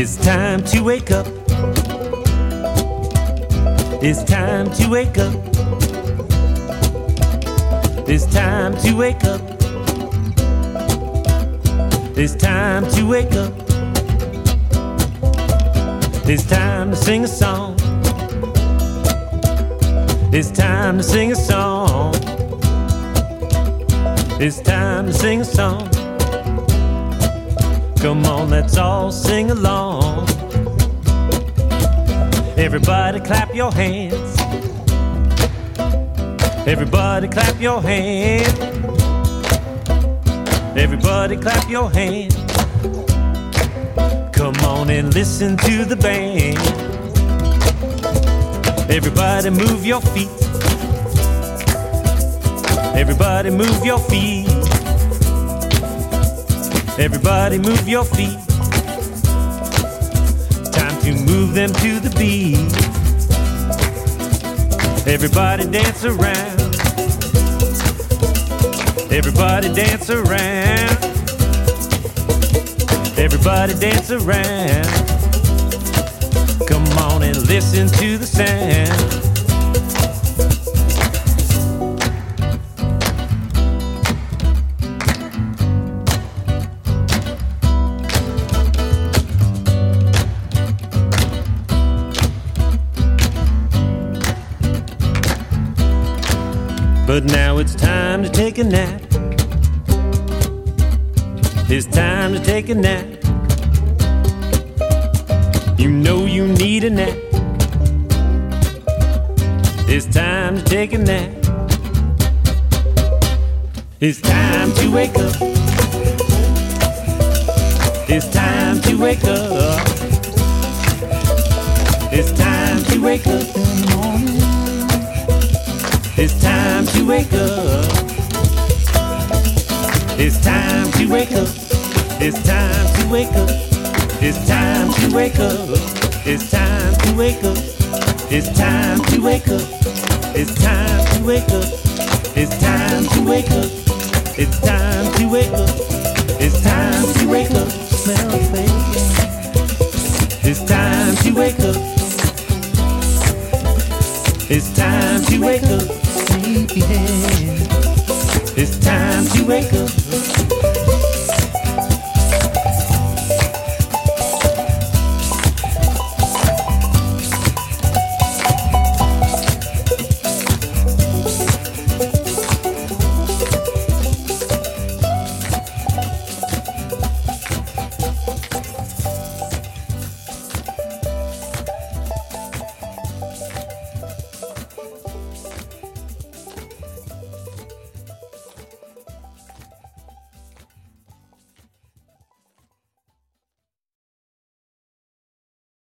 It's time to wake up. It's time to wake up. It's time to wake up. It's time to wake up. It's time to sing a song. It's time to sing a song. It's time to sing a song. Come on, let's all sing along. Everybody clap your hands. Everybody clap your hands. Everybody clap your hands. Come on and listen to the band. Everybody move your feet. Everybody move your feet. Everybody move your feet. Time to move them to the beat. Everybody dance around. Everybody dance around. Everybody dance around. Come on and listen to the sound. But now it's time to take a nap. It's time to take a nap. You know you need a nap. It's time to take a nap. It's time to wake up. It's time to wake up. It's time to wake up in the morning. It's time to wake up. It's time to wake up. It's time to wake up. It's time to wake up. It's time to wake up. It's time to wake up. It's time to wake up. It's time to wake up. It's time to wake up. It's time to wake up. Smell face. It's time to wake up. It's time to wake up. It's time to wake up.